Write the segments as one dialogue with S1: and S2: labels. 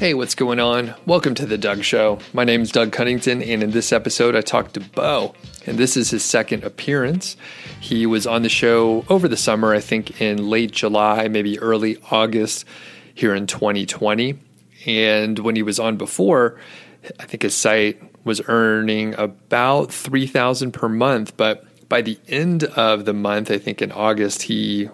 S1: Hey, what's going on? Welcome to The Doug Show. My name is Doug Cunnington, and in this episode, I talked to Bo, and this is his second appearance. He was on the show over the summer, I think in late July, maybe early August here in 2020. And when he was on before, I think his site was earning about 3000 per month, but by the end of the month, I think in August, he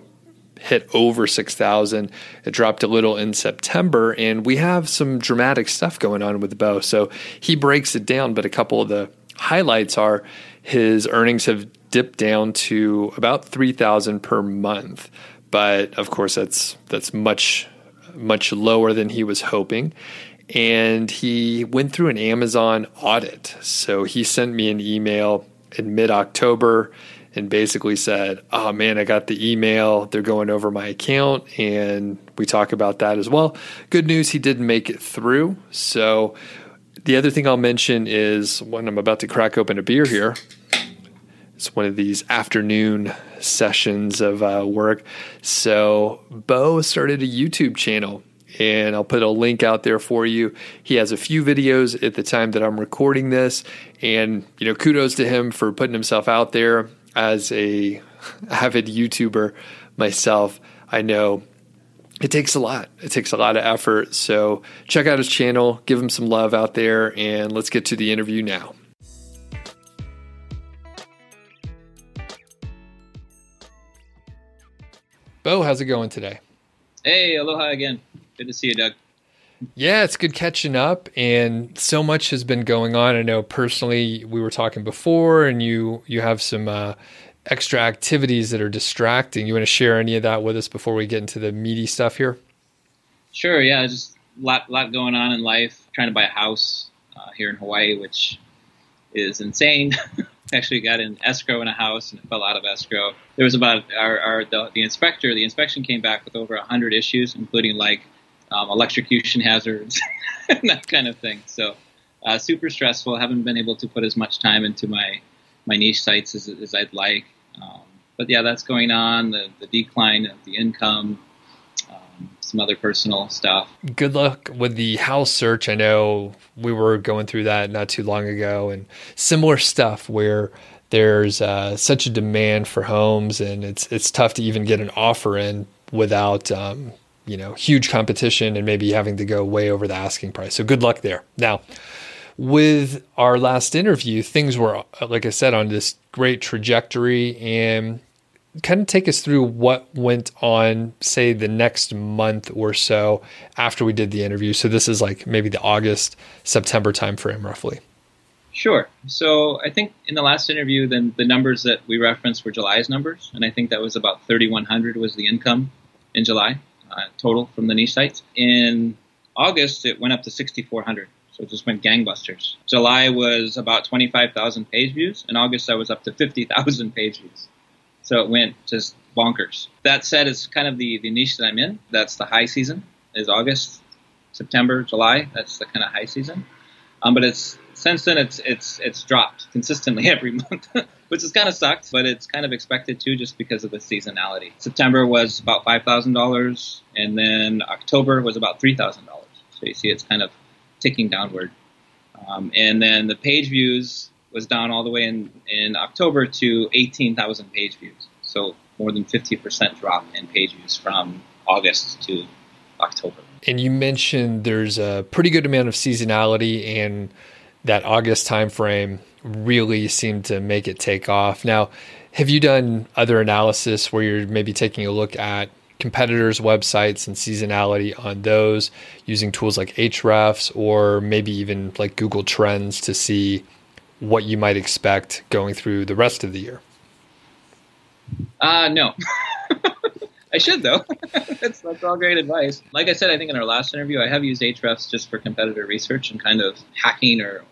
S1: hit over 6,000. It dropped a little in September, and we have some dramatic stuff going on with Bo. So he breaks it down, but a couple of the highlights are his earnings have dipped down to about 3,000 per month. But of course, that's that's much much lower than he was hoping. And he went through an Amazon audit. So he sent me an email in mid October and basically said, Oh man, I got the email. They're going over my account. And we talk about that as well. Good news, he didn't make it through. So the other thing I'll mention is when I'm about to crack open a beer here, it's one of these afternoon sessions of uh, work. So Bo started a YouTube channel and I'll put a link out there for you. He has a few videos at the time that I'm recording this, and you know, kudos to him for putting himself out there as a avid YouTuber myself, I know it takes a lot. It takes a lot of effort. So check out his channel, give him some love out there, and let's get to the interview now. Bo, how's it going today?
S2: Hey, aloha again. Good to see you, Doug.
S1: Yeah, it's good catching up, and so much has been going on. I know personally, we were talking before, and you you have some uh, extra activities that are distracting. You want to share any of that with us before we get into the meaty stuff here?
S2: Sure. Yeah, just a lot lot going on in life. Trying to buy a house uh, here in Hawaii, which is insane. Actually, got an escrow in a house and it fell out of escrow. There was about our, our the, the inspector. The inspection came back with over hundred issues, including like um, electrocution hazards, and that kind of thing. So uh, super stressful. Haven't been able to put as much time into my my niche sites as, as I'd like. Um, but yeah, that's going on. The, the decline of the income, um, some other personal stuff.
S1: Good luck with the house search. I know we were going through that not too long ago, and similar stuff where there's uh, such a demand for homes, and it's it's tough to even get an offer in without um, you know huge competition and maybe having to go way over the asking price. So good luck there. Now, with our last interview, things were like I said on this great trajectory and kind of take us through what went on say the next month or so after we did the interview so this is like maybe the august september timeframe roughly
S2: sure so i think in the last interview then the numbers that we referenced were july's numbers and i think that was about 3100 was the income in july total from the niche sites. In August, it went up to 6,400. So it just went gangbusters. July was about 25,000 page views. In August, I was up to 50,000 page views. So it went just bonkers. That said, it's kind of the, the niche that I'm in. That's the high season, is August, September, July. That's the kind of high season. Um, but it's since then it's it's it's dropped consistently every month, which is kind of sucked, but it's kind of expected to just because of the seasonality. September was about five thousand dollars, and then October was about three thousand dollars. So you see, it's kind of ticking downward. Um, and then the page views was down all the way in in October to eighteen thousand page views. So more than fifty percent drop in page views from August to October.
S1: And you mentioned there's a pretty good amount of seasonality in that August timeframe really seemed to make it take off. Now, have you done other analysis where you're maybe taking a look at competitors' websites and seasonality on those using tools like Ahrefs or maybe even like Google Trends to see what you might expect going through the rest of the year?
S2: Uh, no. I should though. that's, that's all great advice. Like I said, I think in our last interview, I have used Ahrefs just for competitor research and kind of hacking or,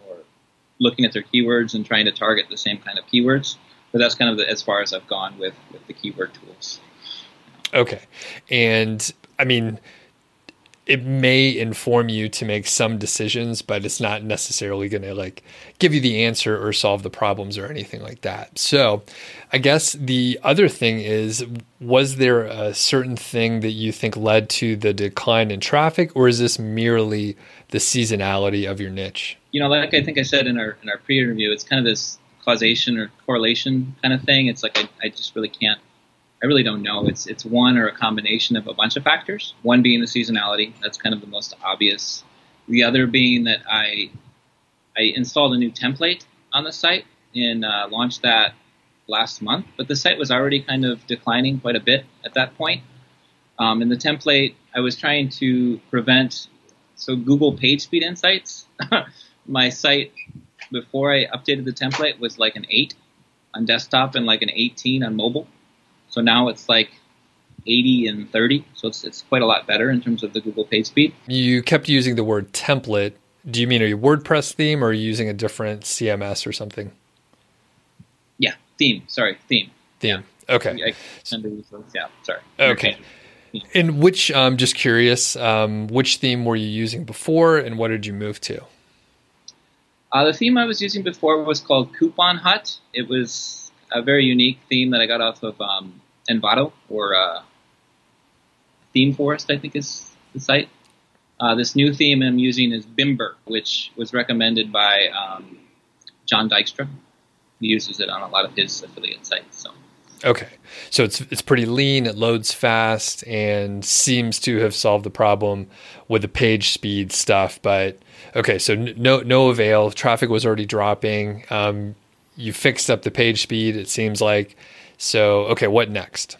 S2: looking at their keywords and trying to target the same kind of keywords. But that's kind of the, as far as I've gone with, with the keyword tools.
S1: Okay. And I mean, it may inform you to make some decisions, but it's not necessarily going to like give you the answer or solve the problems or anything like that. So, I guess the other thing is was there a certain thing that you think led to the decline in traffic or is this merely the seasonality of your niche?
S2: You know, like I think I said in our in our pre-interview, it's kind of this causation or correlation kind of thing. It's like I, I just really can't I really don't know. It's it's one or a combination of a bunch of factors. One being the seasonality. That's kind of the most obvious. The other being that I I installed a new template on the site and uh, launched that last month, but the site was already kind of declining quite a bit at that point. Um, in the template, I was trying to prevent so Google PageSpeed Insights. my site before I updated the template was like an eight on desktop and like an 18 on mobile. So now it's like 80 and 30. So it's, it's quite a lot better in terms of the Google page speed.
S1: You kept using the word template. Do you mean a WordPress theme or are you using a different CMS or something?
S2: Yeah, theme. Sorry, theme.
S1: Theme. Yeah. Okay.
S2: Yeah, sorry.
S1: Okay. And which, I'm um, just curious, um, which theme were you using before and what did you move to?
S2: Uh, the theme I was using before was called Coupon Hut. It was a very unique theme that I got off of um, Envato or uh, Theme Forest, I think is the site. Uh, this new theme I'm using is Bimber, which was recommended by um, Jon Dykstra. He uses it on a lot of his affiliate sites. So.
S1: Okay, so it's it's pretty lean. It loads fast and seems to have solved the problem with the page speed stuff. But okay, so no no avail. Traffic was already dropping. Um, you fixed up the page speed. It seems like. So okay, what next?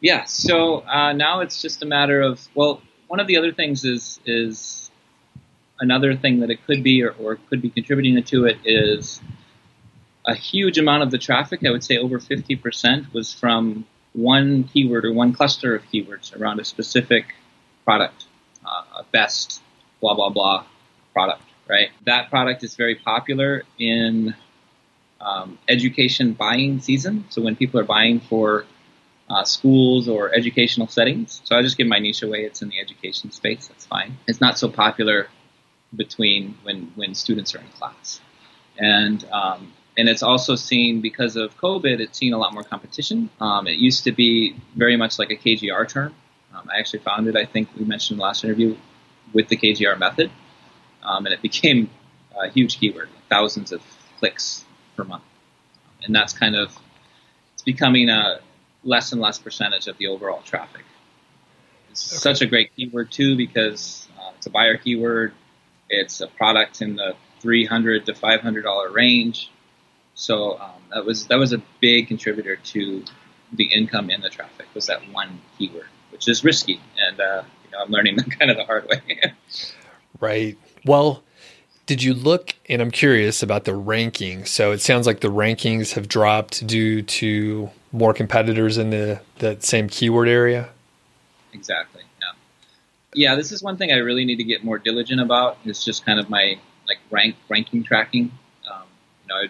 S2: Yeah, so uh, now it's just a matter of well, one of the other things is is another thing that it could be or, or could be contributing to it is a huge amount of the traffic. I would say over fifty percent was from one keyword or one cluster of keywords around a specific product, uh, a best blah blah blah product. Right, that product is very popular in um, education buying season. So when people are buying for uh, schools or educational settings. So I just give my niche away. It's in the education space. That's fine. It's not so popular between when when students are in class, and um, and it's also seen because of COVID. It's seen a lot more competition. Um, it used to be very much like a KGR term. Um, I actually found it. I think we mentioned in the last interview with the KGR method, um, and it became a huge keyword, thousands of clicks per month. And that's kind of, it's becoming a less and less percentage of the overall traffic. It's okay. such a great keyword too because uh, it's a buyer keyword. It's a product in the 300 to 500 dollar range. So um, that was that was a big contributor to the income in the traffic was that one keyword, which is risky, and uh, you know I'm learning that kind of the hard way.
S1: right. Well, did you look and i'm curious about the rankings. So it sounds like the rankings have dropped due to more competitors in the that same keyword area?
S2: Exactly yeah. Yeah this is one thing i really need to get more diligent about. It's just kind of my like rank ranking tracking. Um, you know i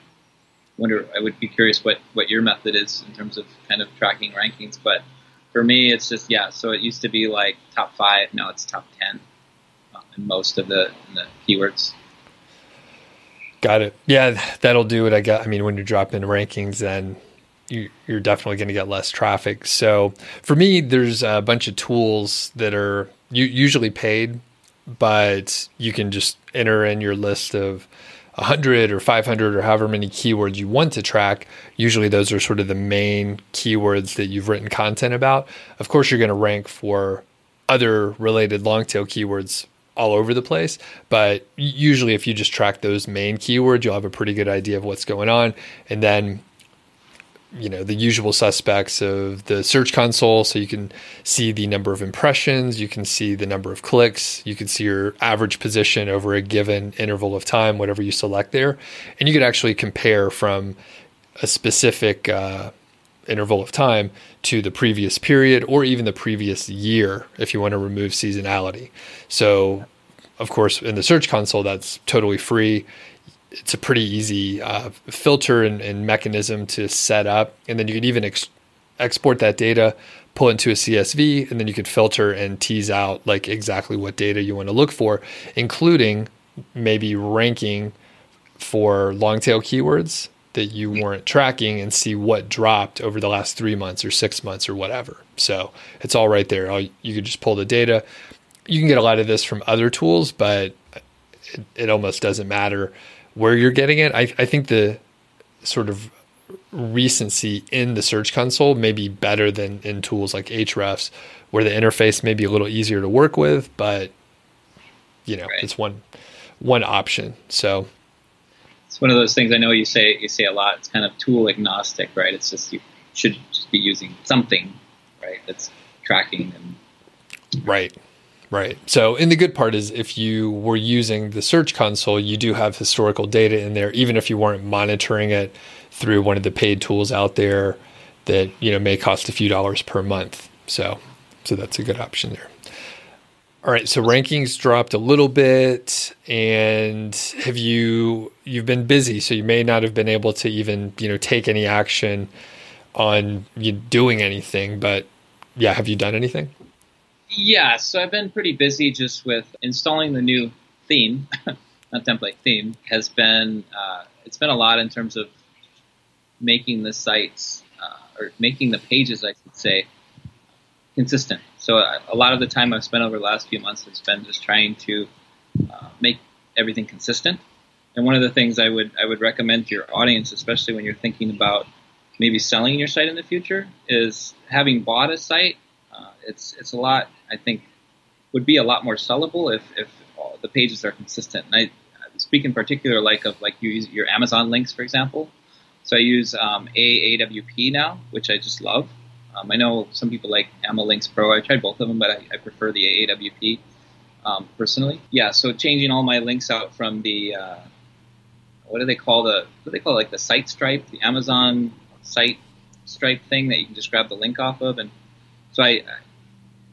S2: wonder i would be curious what what your method is in terms of kind of tracking rankings but for me it's just yeah so it used to be like top five now it's top 10 um, in most of the, the keywords
S1: Got it. Yeah, that'll do it. I got. I mean, when you're dropping rankings, then you, are definitely going to get less traffic. So for me, there's a bunch of tools that are usually paid, but you can just enter in your list of 100 or 500 or however many keywords you want to track. Usually, those are sort of the main keywords that you've written content about. Of course, you're going to rank for other related long tail keywords all over the place. But usually, if you just track those main keywords, you'll have a pretty good idea of what's going on. And then, you know, the usual suspects of the Search Console. So you can see the number of impressions, you can see the number of clicks, you can see your average position over a given interval of time, whatever you select there. And you could actually compare from a specific uh, interval of time to the previous period or even the previous year if you want to remove seasonality. So, of course, in the Search Console, that's totally free. It's a pretty easy uh, filter and, and, mechanism to set up. And then you can even ex- export that data, pull into a CSV, and then you can filter and tease out like exactly what data you want to look for, including maybe ranking for long tail keywords that you weren't tracking and see what dropped over the last three months or six months or whatever. So it's all right there. You could just pull the data. You can get a lot of this from other tools, but it, it almost doesn't matter where you're getting it. I, I think the sort of recency in the Search Console may be better than in tools like Ahrefs, where the interface may be a little easier to work with, but you know, right. it's one one option. So
S2: it's one of those things I know you say you say a lot. It's kind of tool agnostic, right? It's just you should just be using something, right? That's tracking and
S1: right. Right. So, and the good part is if you were using the Search Console, you do have historical data in there, even if you weren't monitoring it through one of the paid tools out there that, you know, may cost a few dollars per month. So, so that's a good option there. All right, so rankings dropped a little bit, and have you you've been busy, so you may not have been able to even you know take any action on you doing anything. But yeah, have you done anything?
S2: Yeah, so I've been pretty busy just with installing the new theme, not template theme. Has been uh, it's been a lot in terms of making the sites uh, or making the pages, I should say, consistent. So uh, a lot of the time I've spent over the last few months has been just trying to uh, make everything consistent. And one of the things I would I would recommend to your audience, especially when you're thinking about maybe selling your site in the future, is having bought a site. It's it's a lot. I think would be a lot more sellable if if the pages are consistent. And I, speak in particular like of like you use your Amazon links, for example. So I use um, AAWP now, which I just love. Um, I know some people like Links Pro. I tried both of them, but I, I prefer the AAWP um, personally. Yeah, so changing all my links out from the uh, what do they call the what do they call it, like the site stripe, the Amazon site stripe thing that you can just grab the link off of, and so I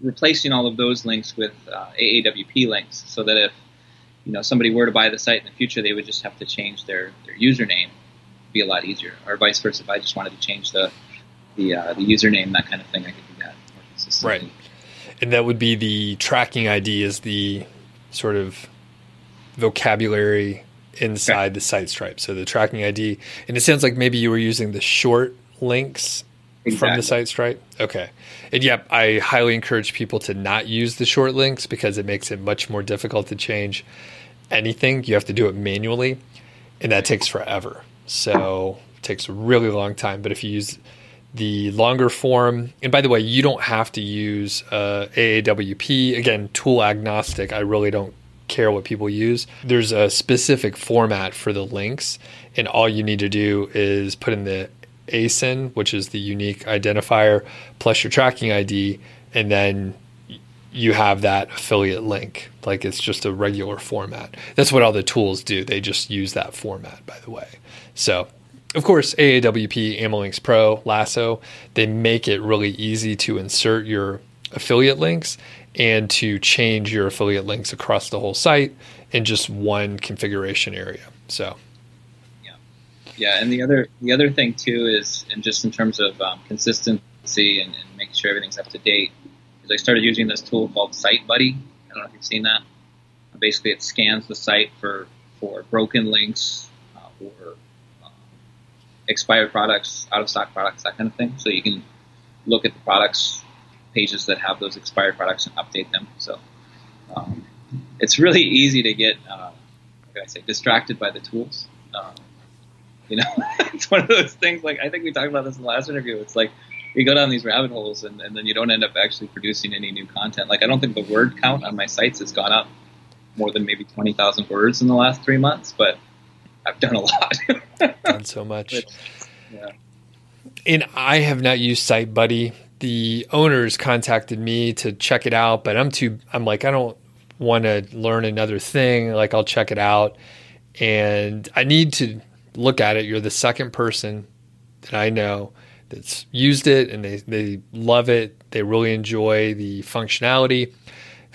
S2: replacing all of those links with uh, AAWP links, so that if you know somebody were to buy the site in the future, they would just have to change their their username. It'd be a lot easier, or vice versa. If I just wanted to change the the uh, the username, that kind of thing. I could do that
S1: Right, and that would be the tracking ID is the sort of vocabulary inside okay. the site stripe. So the tracking ID, and it sounds like maybe you were using the short links exactly. from the site stripe. Okay, and yep, I highly encourage people to not use the short links because it makes it much more difficult to change anything. You have to do it manually, and that takes forever. So it takes a really long time. But if you use the longer form. And by the way, you don't have to use uh, AAWP. Again, tool agnostic. I really don't care what people use. There's a specific format for the links, and all you need to do is put in the ASIN, which is the unique identifier, plus your tracking ID, and then you have that affiliate link. Like it's just a regular format. That's what all the tools do. They just use that format, by the way. So of course, AAWP, AmaLinks Pro, Lasso, they make it really easy to insert your affiliate links and to change your affiliate links across the whole site in just one configuration area. So,
S2: yeah, and the other the other thing too is, and just in terms of um, consistency and, and, making sure everything's up to date, is I started using this tool called Site Buddy. I don't know if you've seen that. Basically, it scans the site for for broken links uh, or expired products, out of stock products, that kind of thing. So you can look at the products pages that have those expired products and update them. So um, it's really easy to get, uh, can I say, distracted by the tools. Um, you know, it's one of those things. Like I think we talked about this in the last interview. It's like you go down these rabbit holes and, and then you don't end up actually producing any new content. Like I don't think the word count on my sites has gone up more than maybe twenty thousand words in the last three months, but I've done a lot.
S1: done so much. But, yeah. And I have not used Site Buddy. The owners contacted me to check it out, but I'm too. I'm like I don't want to learn another thing. Like I'll check it out, and I need to look at it. You're the second person that I know that's used it, and they they love it. They really enjoy the functionality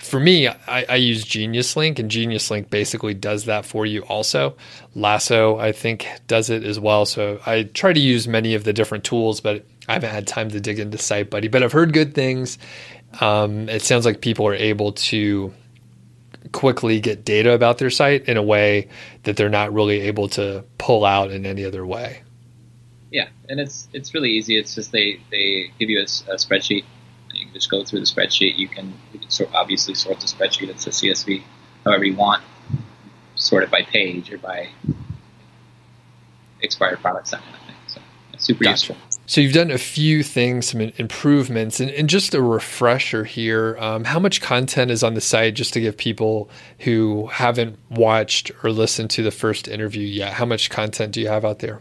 S1: for me, I, I, use Genius Link, and Genius Link basically does that for you also. Lasso, I think, does it as well. So I try to use many of the different tools, but I haven't had time to dig into Site Buddy, but I've heard good things. Um, it sounds like people are able to quickly get data about their site in a way that they're not really able to pull out in any other way.
S2: Yeah, and it's it's really easy. It's just they they give you a, a spreadsheet. You can just go through the spreadsheet. You can you can sort obviously sort the spreadsheet. It's a CSV, however you want. Sort it by page or by expired products, that kind of thing. So it's super gotcha. useful.
S1: So you've done a few things, some improvements, and, and just a refresher here. Um, how much content is on the site, just to give people who haven't watched or listened to the first interview yet? How much content do you have out there?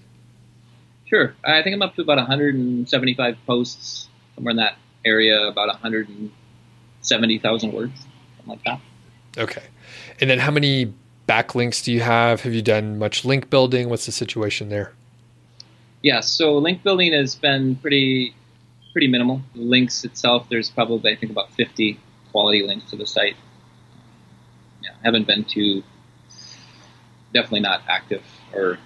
S2: Sure, I think I'm up to about 175 posts, somewhere in that area, about 170,000 words, something like that.
S1: Okay, and then how many backlinks do you have? Have you done much link building? What's the situation there?
S2: Yeah, so link building has been pretty pretty minimal. Links itself, there's probably I think about 50 quality links to the site. Yeah, haven't been too definitely not active or.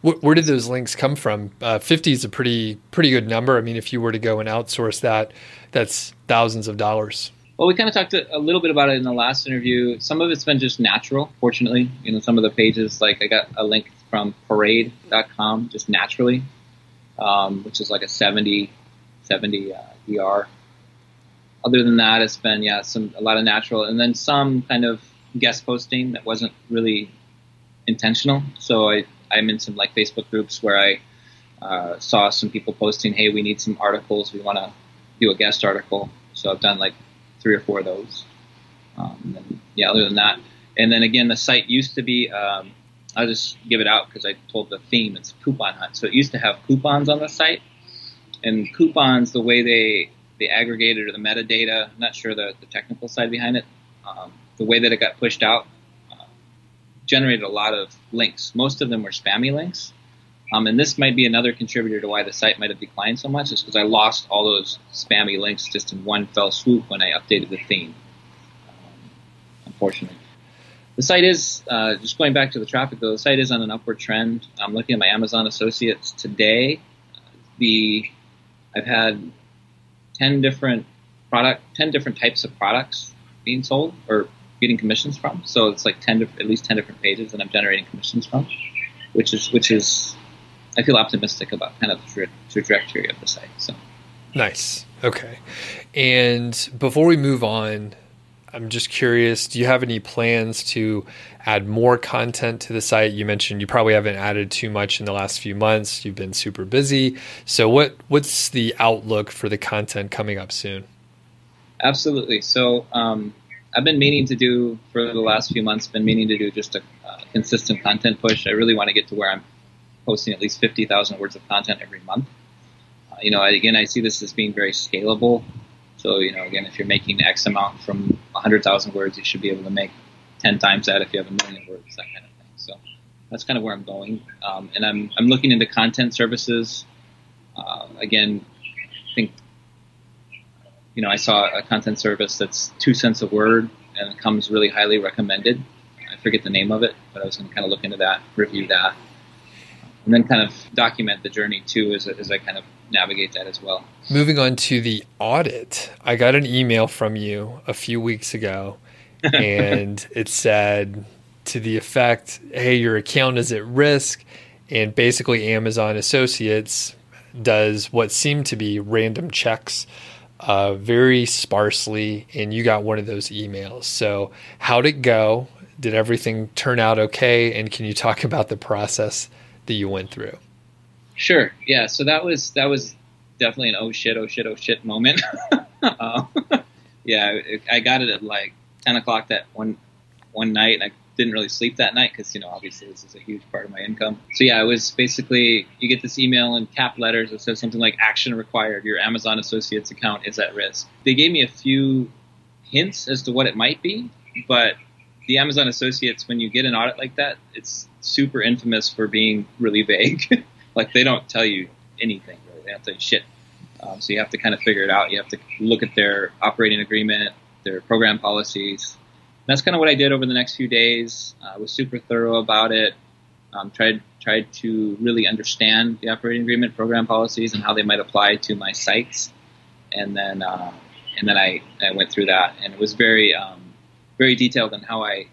S1: Where, where did those links come from? Uh, 50 is a pretty pretty good number. I mean, if you were to go and outsource that, that's thousands of dollars.
S2: Well, we kind of talked a, little bit about it in the last interview. Some of it's been just natural, fortunately. You know, some of the pages, like I got a link from parade.com just naturally, um, which is like a 70, 70 uh, ER. Other than that, it's been, yeah, some, a lot of natural and then some kind of guest posting that wasn't really intentional. So I, I'm in some like Facebook groups where I uh, saw some people posting, hey, we need some articles. We want to do a guest article. So I've done like three or four of those. Um, and yeah, other than that, and then again, the site used to be um, I'll just give it out because I told the theme it's coupon hunt. So it used to have coupons on the site, and coupons the way they they aggregated or the metadata. I'm not sure the, the technical side behind it. Um, the way that it got pushed out uh, generated a lot of links. Most of them were spammy links. Um, and this might be another contributor to why the site might have declined so much, is because I lost all those spammy links just in one fell swoop when I updated the theme. Um, unfortunately the site is uh, just going back to the traffic though. The site is on an upward trend. I'm looking at my Amazon associates today. The I've had ten different product, ten different types of products being sold or getting commissions from. So it's like ten, at least ten different pages that I'm generating commissions from, which is which is I feel optimistic about kind of the tra- trajectory of the site. So
S1: nice. Okay. And before we move on, I'm just curious, do you have any plans to add more content to the site? You mentioned you probably haven't added too much in the last few months. You've been super busy. So what what's the outlook for the content coming up soon?
S2: Absolutely. So um, I've been meaning to do for the last few months. Been meaning to do just a uh, consistent content push. I really want to get to where I'm posting at least fifty thousand words of content every month. Uh, you know, again, I see this as being very scalable. So, you know, again, if you're making X amount from 100,000 words, you should be able to make 10 times that if you have a million words, that kind of thing. So that's kind of where I'm going. Um, and I'm, I'm looking into content services. Uh, again, I think, you know, I saw a content service that's two cents a word and it comes really highly recommended. I forget the name of it, but I was going to kind of look into that, review that, and then kind of document the journey too as, as I kind of navigate that as well.
S1: Moving on to the audit, I got an email from you a few weeks ago, and it said to the effect, "Hey, your account is at risk," and basically Amazon Associates does what seemed to be random checks. Uh, very sparsely, and you got one of those emails. So, how'd it go? Did everything turn out okay? And can you talk about the process that you went through?
S2: Sure. Yeah. So that was that was definitely an oh shit, oh shit, oh shit moment. uh, yeah, I got it at like ten o'clock that one one night, and I didn't really sleep that night because you know obviously this is a huge part of my income. So yeah, it was basically you get this email in cap letters that says something like action required. Your Amazon Associates account is at risk. They gave me a few hints as to what it might be, but the Amazon Associates, when you get an audit like that, it's super infamous for being really vague. like they don't tell you anything really. They don't tell you shit. Um, so you have to kind of figure it out. You have to look at their operating agreement, their program policies. And that's kind of what I did over the next few days. Uh, I was super thorough about it. Um, tried tried to really understand the operating agreement program policies and how they might apply to my sites, and then uh, and then I, I went through that, and it was very um, very detailed on how I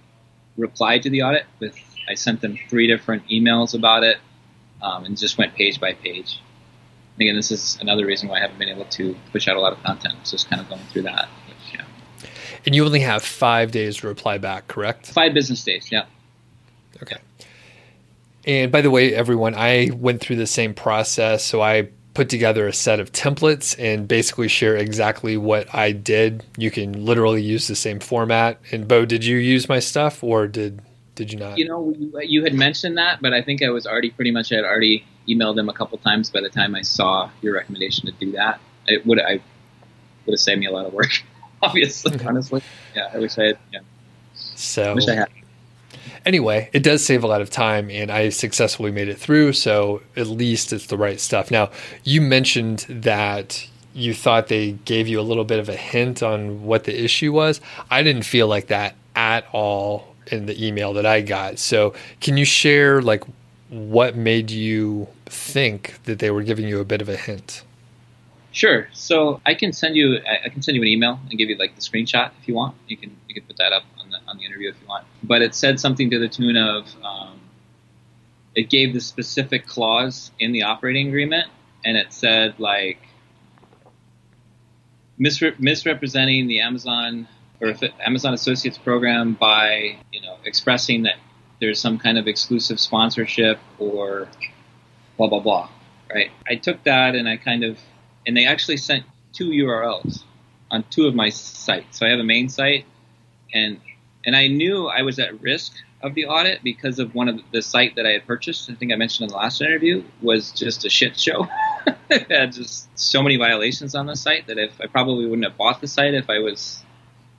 S2: replied to the audit. With I sent them three different emails about it, um, and just went page by page. And again, this is another reason why I haven't been able to push out a lot of content. It's just kind of going through that. Which, yeah.
S1: And you only have five days to reply back, correct?
S2: Five business days, yeah.
S1: Okay. And by the way, everyone, I went through the same process. So I put together a set of templates and basically share exactly what I did. You can literally use the same format. And Bo, did you use my stuff or did did you not?
S2: You know, you had mentioned that, but I think I was already pretty much I had already emailed them a couple times by the time I saw your recommendation to do that. It would I would have saved me a lot of work. Obviously, okay. honestly, yeah. I wish I had. Yeah.
S1: So
S2: I wish I had
S1: anyway, it does save a lot of time, and I successfully made it through. So at least it's the right stuff. Now, you mentioned that you thought they gave you a little bit of a hint on what the issue was. I didn't feel like that at all in the email that I got. So, can you share like what made you think that they were giving you a bit of a hint?
S2: Sure. So I can send you I can send you an email and give you like the screenshot if you want. You can you can put that up on the on the interview if you want. But it said something to the tune of um, it gave the specific clause in the operating agreement, and it said like misre- misrepresenting the Amazon or Amazon Associates program by you know expressing that there's some kind of exclusive sponsorship or blah blah blah. Right. I took that and I kind of and they actually sent two URLs on two of my sites. So I have a main site and and I knew I was at risk of the audit because of one of the site that I had purchased. I think I mentioned in the last interview was just a shit show. had just so many violations on the site that if I probably wouldn't have bought the site if I was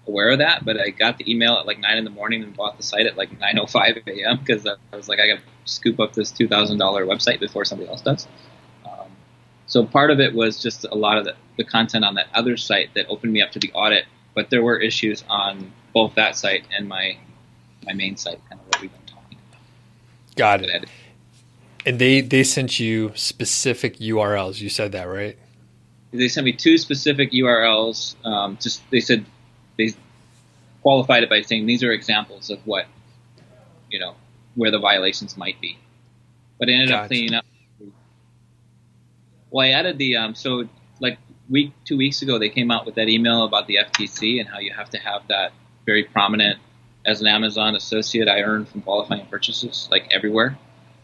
S2: aware of that. But I got the email at like nine in the morning and bought the site at like 9:05 a.m. because I was like, I got to scoop up this two thousand dollar website before somebody else does. Um, so part of it was just a lot of the, the content on that other site that opened me up to the audit. But there were issues on both that site and my my main site, kind of what we've been talking about.
S1: Got it. And they they sent you specific URLs. You said that right?
S2: They sent me two specific URLs. Um, just they said they qualified it by saying these are examples of what you know where the violations might be. But I ended up cleaning up. Well, I added the um, so like week two weeks ago they came out with that email about the FTC and how you have to have that very prominent as an Amazon associate. I earn from qualifying purchases like everywhere.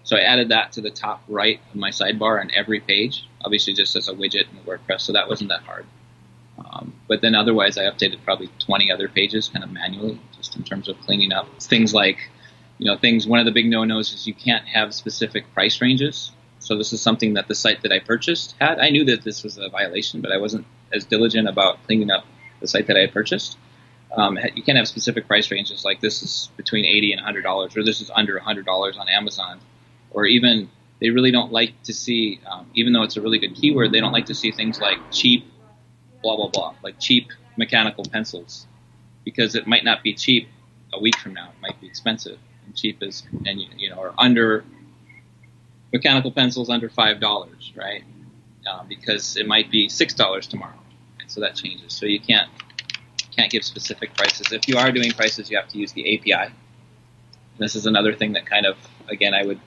S2: So I added that to the top right of my sidebar on every page, obviously just as a widget in WordPress. So that wasn't that hard. Um, but then otherwise, I updated probably 20 other pages kind of manually, just in terms of cleaning up things like, you know, things. One of the big no-nos is you can't have specific price ranges. So this is something that the site that I purchased had. I knew that this was a violation, but I wasn't as diligent about cleaning up the site that I had purchased. Um, you can't have specific price ranges like this is between eighty and hundred dollars, or this is under hundred dollars on Amazon, or even they really don't like to see, um, even though it's a really good keyword, they don't like to see things like cheap, blah blah blah, like cheap mechanical pencils, because it might not be cheap a week from now. It might be expensive, and cheap is and you know or under mechanical pencils under five dollars, right? Um, because it might be six dollars tomorrow, and so that changes. So you can't can't give specific prices. If you are doing prices, you have to use the API. This is another thing that kind of, again, I would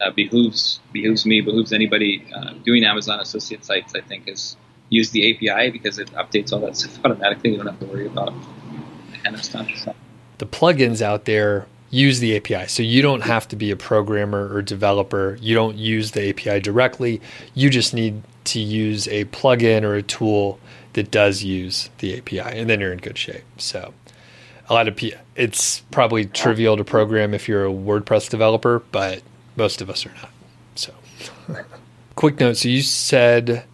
S2: uh, behooves behooves me, behooves anybody uh, doing Amazon associate sites. I think is use the API because it updates all that stuff automatically. You don't have to worry about that kind of stuff. So.
S1: The plugins out there use the API, so you don't have to be a programmer or developer. You don't use the API directly. You just need to use a plugin or a tool that does use the API, and then you're in good shape. So a lot of people, it's probably trivial to program if you're a WordPress developer, but most of us are not. So, quick note. So you said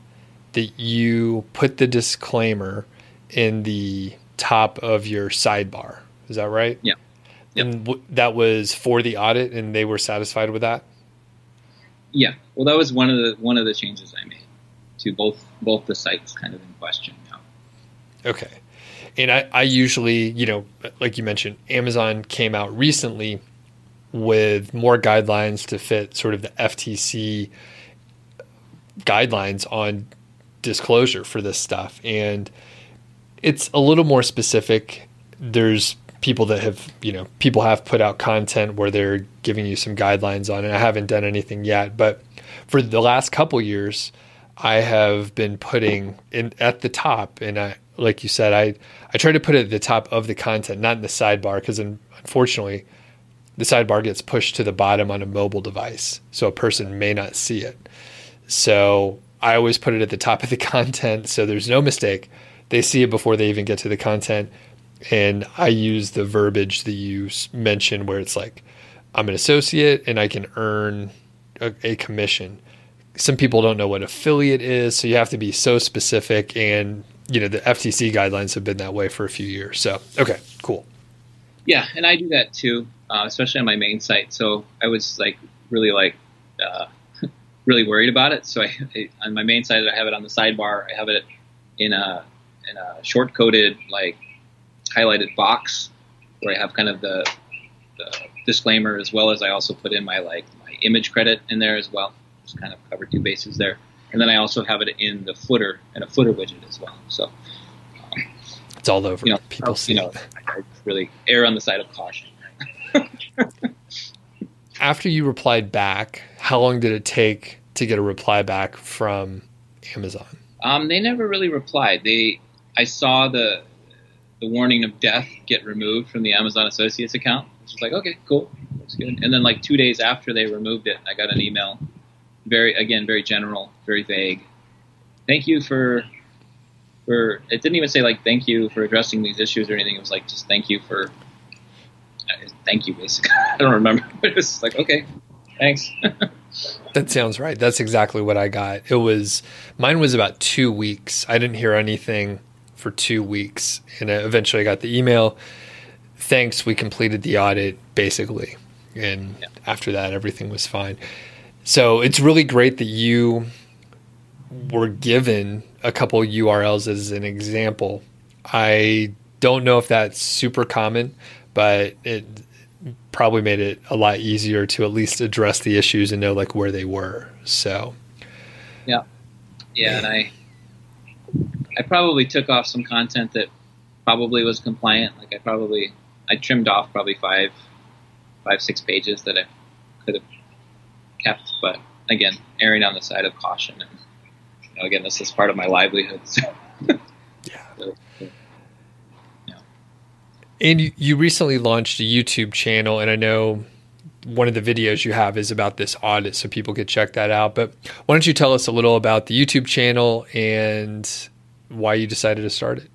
S1: that you put the disclaimer in the top of your sidebar. Is that right?
S2: Yeah.
S1: Yep. And w- that was for the audit, and they were satisfied with that.
S2: Yeah. Well, that was one of the one of the changes I made to both both the sites kind of in question. now.
S1: Okay. And I, I usually, you know, like you mentioned, Amazon came out recently with more guidelines to fit sort of the FTC guidelines on disclosure for this stuff. And it's a little more specific. There's people that have, you know, people have put out content where they're giving you some guidelines on it. I haven't done anything yet, but for the last couple years, I have been putting in at the top, and I, like you said, I I try to put it at the top of the content, not in the sidebar, because unfortunately, the sidebar gets pushed to the bottom on a mobile device, so a person may not see it. So I always put it at the top of the content, so there's no mistake. They see it before they even get to the content, and I use the verbiage that you mentioned, where it's like, I'm an associate and I can earn a, a commission some people don't know what affiliate is, so you have to be so specific. And you know the FTC guidelines have been that way for a few years. So okay, cool.
S2: Yeah, and I do that too, uh, especially on my main site. So I was like really like uh, really worried about it. So I, I, on my main site, I have it on the sidebar. I have it in a in a short coded like highlighted box where I have kind of the, the disclaimer as well as I also put in my like my image credit in there as well just kind of cover two bases there. And then I also have it in the footer and a footer widget as well. So um,
S1: it's all over. You know, People see. You know,
S2: I really err on the side of caution.
S1: After you replied back, how long did it take to get a reply back from Amazon?
S2: Um, they never really replied. They, I saw the the warning of death get removed from the Amazon Associates account, which was like, okay, cool, that's good. And then like two days after they removed it, I got an email very again very general, very vague. Thank you for for it didn't even say like thank you for addressing these issues or anything. It was like just thank you for uh, thank you basically. I don't remember, but it was like okay, thanks.
S1: that sounds right. That's exactly what I got. It was mine was about two weeks. I didn't hear anything for two weeks, and eventually I got the email. Thanks, we completed the audit basically, and yeah. after that everything was fine. So it's really great that you were given a couple URLs as an example. I don't know if that's super common, but it probably made it a lot easier to at least address the issues and know like where they were. So
S2: Yeah. Yeah, and I I probably took off some content that probably was compliant. Like I probably I trimmed off probably five five, six pages that I could have kept, but again, erring on the side of caution. And you know, again, this is part of my livelihood. So. yeah. So,
S1: yeah. And you, you recently launched a YouTube channel, and I know one of the videos you have is about this audit, so people could check that out. But why don't you tell us a little about the YouTube channel and why you decided to start it?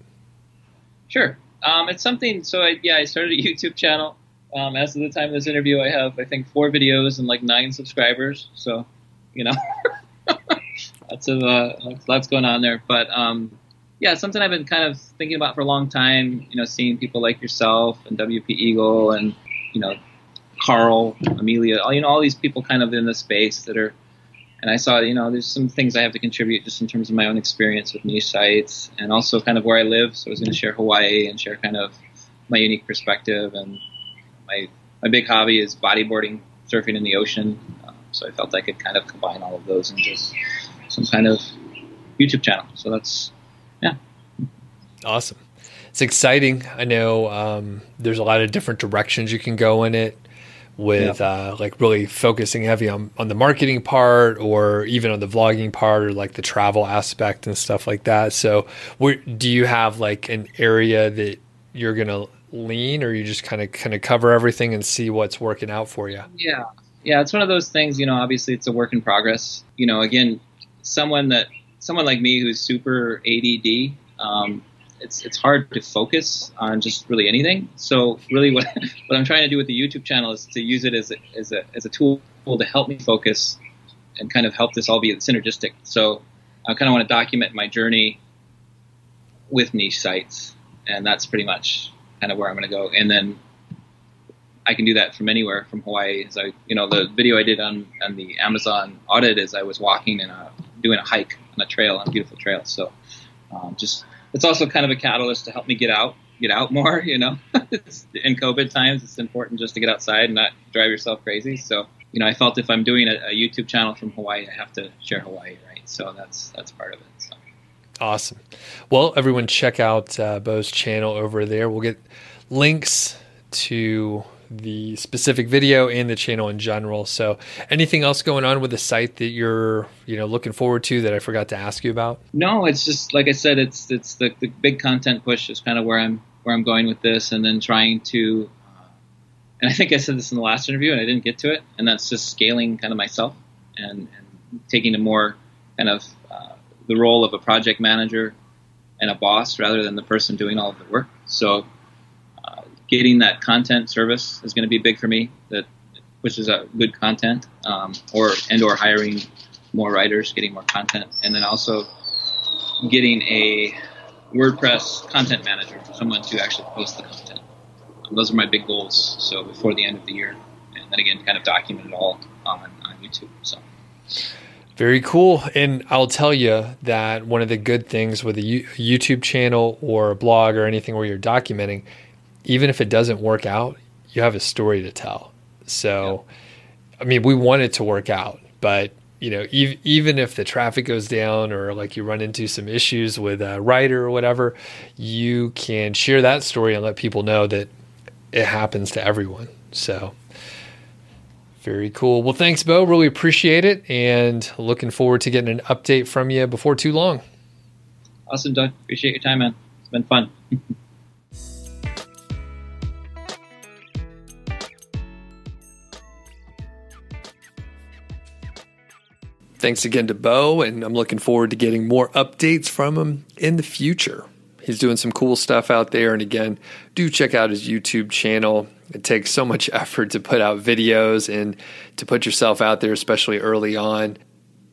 S2: Sure. Um, it's something. So I, yeah, I started a YouTube channel. Um, as of the time of this interview, I have I think four videos and like nine subscribers. So, you know, lots of uh, lots going on there. But um, yeah, something I've been kind of thinking about for a long time. You know, seeing people like yourself and WP Eagle and you know Carl, Amelia, all, you know, all these people kind of in the space that are. And I saw, you know, there's some things I have to contribute just in terms of my own experience with niche sites and also kind of where I live. So I was going to share Hawaii and share kind of my unique perspective and my my big hobby is bodyboarding, surfing in the ocean. Um, so I felt I could kind of combine all of those into some kind of YouTube channel. So that's yeah,
S1: awesome. It's exciting. I know um, there's a lot of different directions you can go in it with yeah. uh, like really focusing heavy on, on the marketing part or even on the vlogging part or like the travel aspect and stuff like that. So where, do you have like an area that you're going to lean or you just kind of kind of cover everything and see what's working out for you
S2: yeah. Yeah it's one of those things you know obviously it's a work in progress. You know again someone that someone like me who's super add um, it's it's hard to focus on just really anything. So really what what i'm trying to do with the youtube channel is to use it as a, as a as a tool to help me focus and kind of help this all be synergistic. So i kind of want to document my journey with niche sites and that's pretty much kind of where I'm going to go. And then I can do that from anywhere from Hawaii. As I, you know, the video I did on, on the Amazon audit is I was walking and doing a hike on a trail, on a beautiful trail. So um, just it's also kind of a catalyst to help me get out get out more. You know, in COVID times, it's important just to get outside and not drive yourself crazy. So, you know, I felt if I'm doing a, a YouTube channel from Hawaii, I have to share Hawaii, right? So that's that's part of it. So.
S1: Awesome. Well, everyone, check out uh, Bo's channel over there. We'll get links to the specific video and the channel in general. So, anything else going on with the site that you're, you know, looking forward to that I forgot to ask you about?
S2: No, it's just like I said, it's it's the, the big content push is kind of where I'm where I'm going with this, and then trying to, uh, and I think I said this in the last interview, and I didn't get to it, and that's just scaling kind of myself and, and taking a more kind of the role of a project manager and a boss rather than the person doing all of the work. So getting that content service is going to be big for me. That pushes out good content, um, or and or hiring more writers, getting more content, and then also getting a WordPress content manager, someone to actually post the content. Those are my big goals. So before the end of the year, and then again, kind of document it all on, on YouTube. So.
S1: Very cool. And I'll tell you that one of the good things with a YouTube channel or a blog or anything where you're documenting even if it doesn't work out, you have a story to tell. So, yeah. I mean, we want it to work out, but you know, even even if the traffic goes down or like you run into some issues with a writer or whatever, you can share that story and let people know that it happens to everyone. So, very cool. Well, thanks, Bo. Really appreciate it, and looking forward to getting an update from you before too long.
S2: Awesome, Doug. Appreciate your time, man. It's been fun.
S1: Thanks again to Bo, and I'm looking forward to getting more updates from him in the future. He's doing some cool stuff out there. And again, do check out his YouTube channel. It takes so much effort to put out videos and to put yourself out there, especially early on.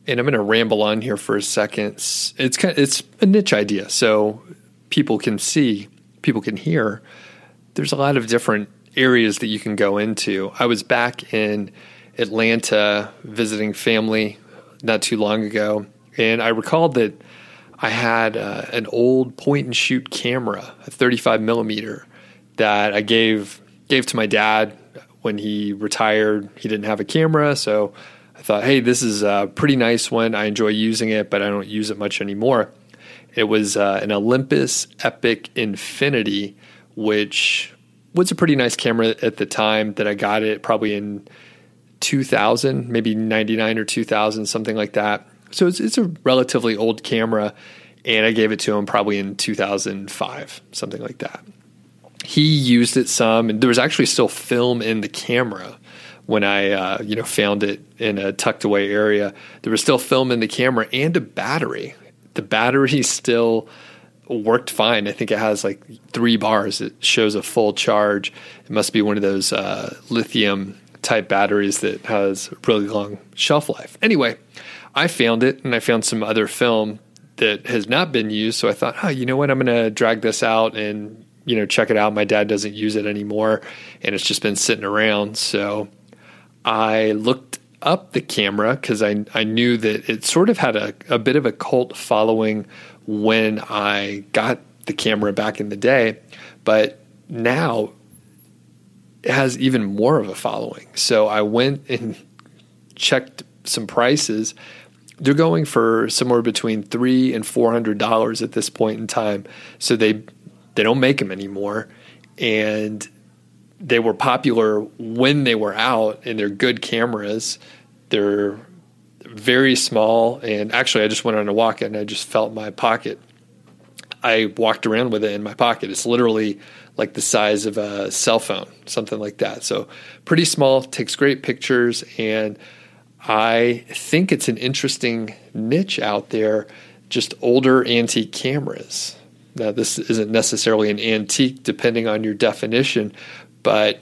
S1: And I'm going to ramble on here for a second. It's kind of, it's a niche idea, so people can see, people can hear. There's a lot of different areas that you can go into. I was back in Atlanta visiting family not too long ago, and I recalled that I had uh, an old point and shoot camera, a 35 millimeter, that I gave gave to my dad when he retired. He didn't have a camera, so I thought, hey, this is a pretty nice one. I enjoy using it, but I don't use it much anymore. It was uh, an Olympus Epic Infinity, which was a pretty nice camera at the time that I got it, probably in 2000, maybe 99 or 2000, something like that. So it's, it's a relatively old camera, and I gave it to him probably in 2005, something like that. He used it some, and there was actually still film in the camera when I, uh, you know, found it in a tucked away area. There was still film in the camera and a battery. The battery still worked fine. I think it has like three bars. It shows a full charge. It must be one of those uh, lithium type batteries that has really long shelf life. Anyway, I found it and I found some other film that has not been used. So I thought, oh, you know what? I'm going to drag this out and, you know, check it out. My dad doesn't use it anymore and it's just been sitting around. So I looked up the camera because I, I knew that it sort of had a, a bit of a cult following when I got the camera back in the day. But now it has even more of a following. So I went and checked some prices. They're going for somewhere between three and four hundred dollars at this point in time. So they they don't make them anymore, and they were popular when they were out, and they're good cameras. They're very small, and actually, I just went on a walk and I just felt my pocket. I walked around with it in my pocket. It's literally like the size of a cell phone, something like that. So pretty small, takes great pictures, and I think it's an interesting niche out there. Just older antique cameras. Now, this isn't necessarily an antique, depending on your definition, but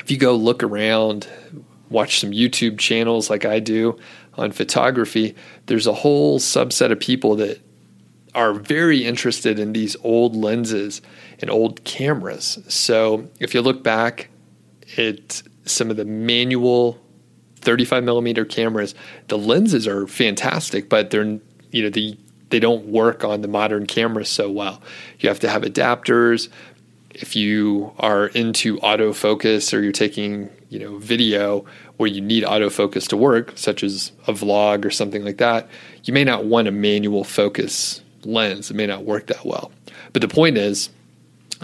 S1: if you go look around, watch some YouTube channels like I do on photography, there's a whole subset of people that are very interested in these old lenses and old cameras. So if you look back at some of the manual 35 millimeter cameras, the lenses are fantastic, but they're you know the they don't work on the modern cameras so well. You have to have adapters. if you are into autofocus or you're taking, you know, video where you need autofocus to work, such as a vlog or something like that, you may not want a manual focus lens. It may not work that well. But the point is,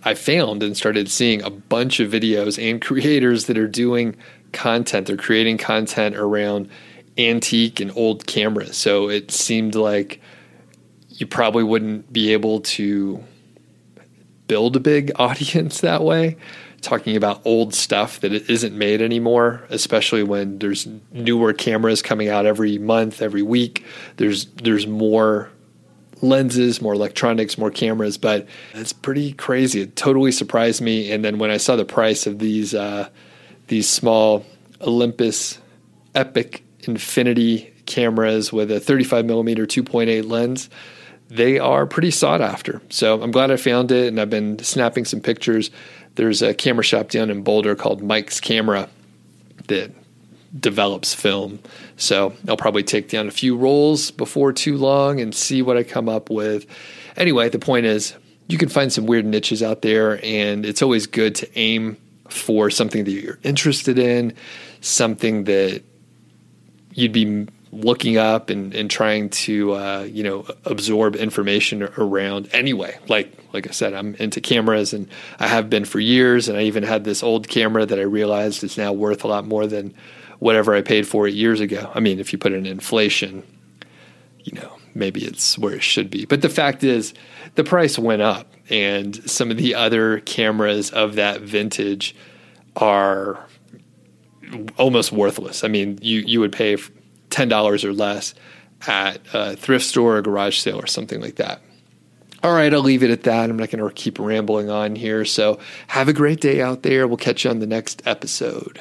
S1: I found and started seeing a bunch of videos and creators that are doing content. They're creating content around antique and old cameras. So it seemed like you probably wouldn't be able to build a big audience that way talking about old stuff that isn't made anymore especially when there's newer cameras coming out every month every week there's there's more lenses, more electronics, more cameras, but it's pretty crazy. It totally surprised me. And then when I saw the price of these uh, these small Olympus Epic Infinity cameras with a 35 millimeter 2.8 lens, they are pretty sought after. So I'm glad I found it, and I've been snapping some pictures. There's a camera shop down in Boulder called Mike's Camera that develops film. So I'll probably take down a few rolls before too long and see what I come up with. Anyway, the point is you can find some weird niches out there, and it's always good to aim for something that you're interested in, something that you'd be looking up and, and trying to uh, you know absorb information around anyway like like i said i'm into cameras and i have been for years and i even had this old camera that i realized is now worth a lot more than whatever I paid for it years ago. I mean, if you put in inflation, you know, maybe it's where it should be. But the fact is, the price went up, and some of the other cameras of that vintage are almost worthless. I mean, you you would pay ten dollars or less at a thrift store or garage sale or something like that. All right, I'll leave it at that. I'm not going to keep rambling on here. So have a great day out there. We'll catch you on the next episode.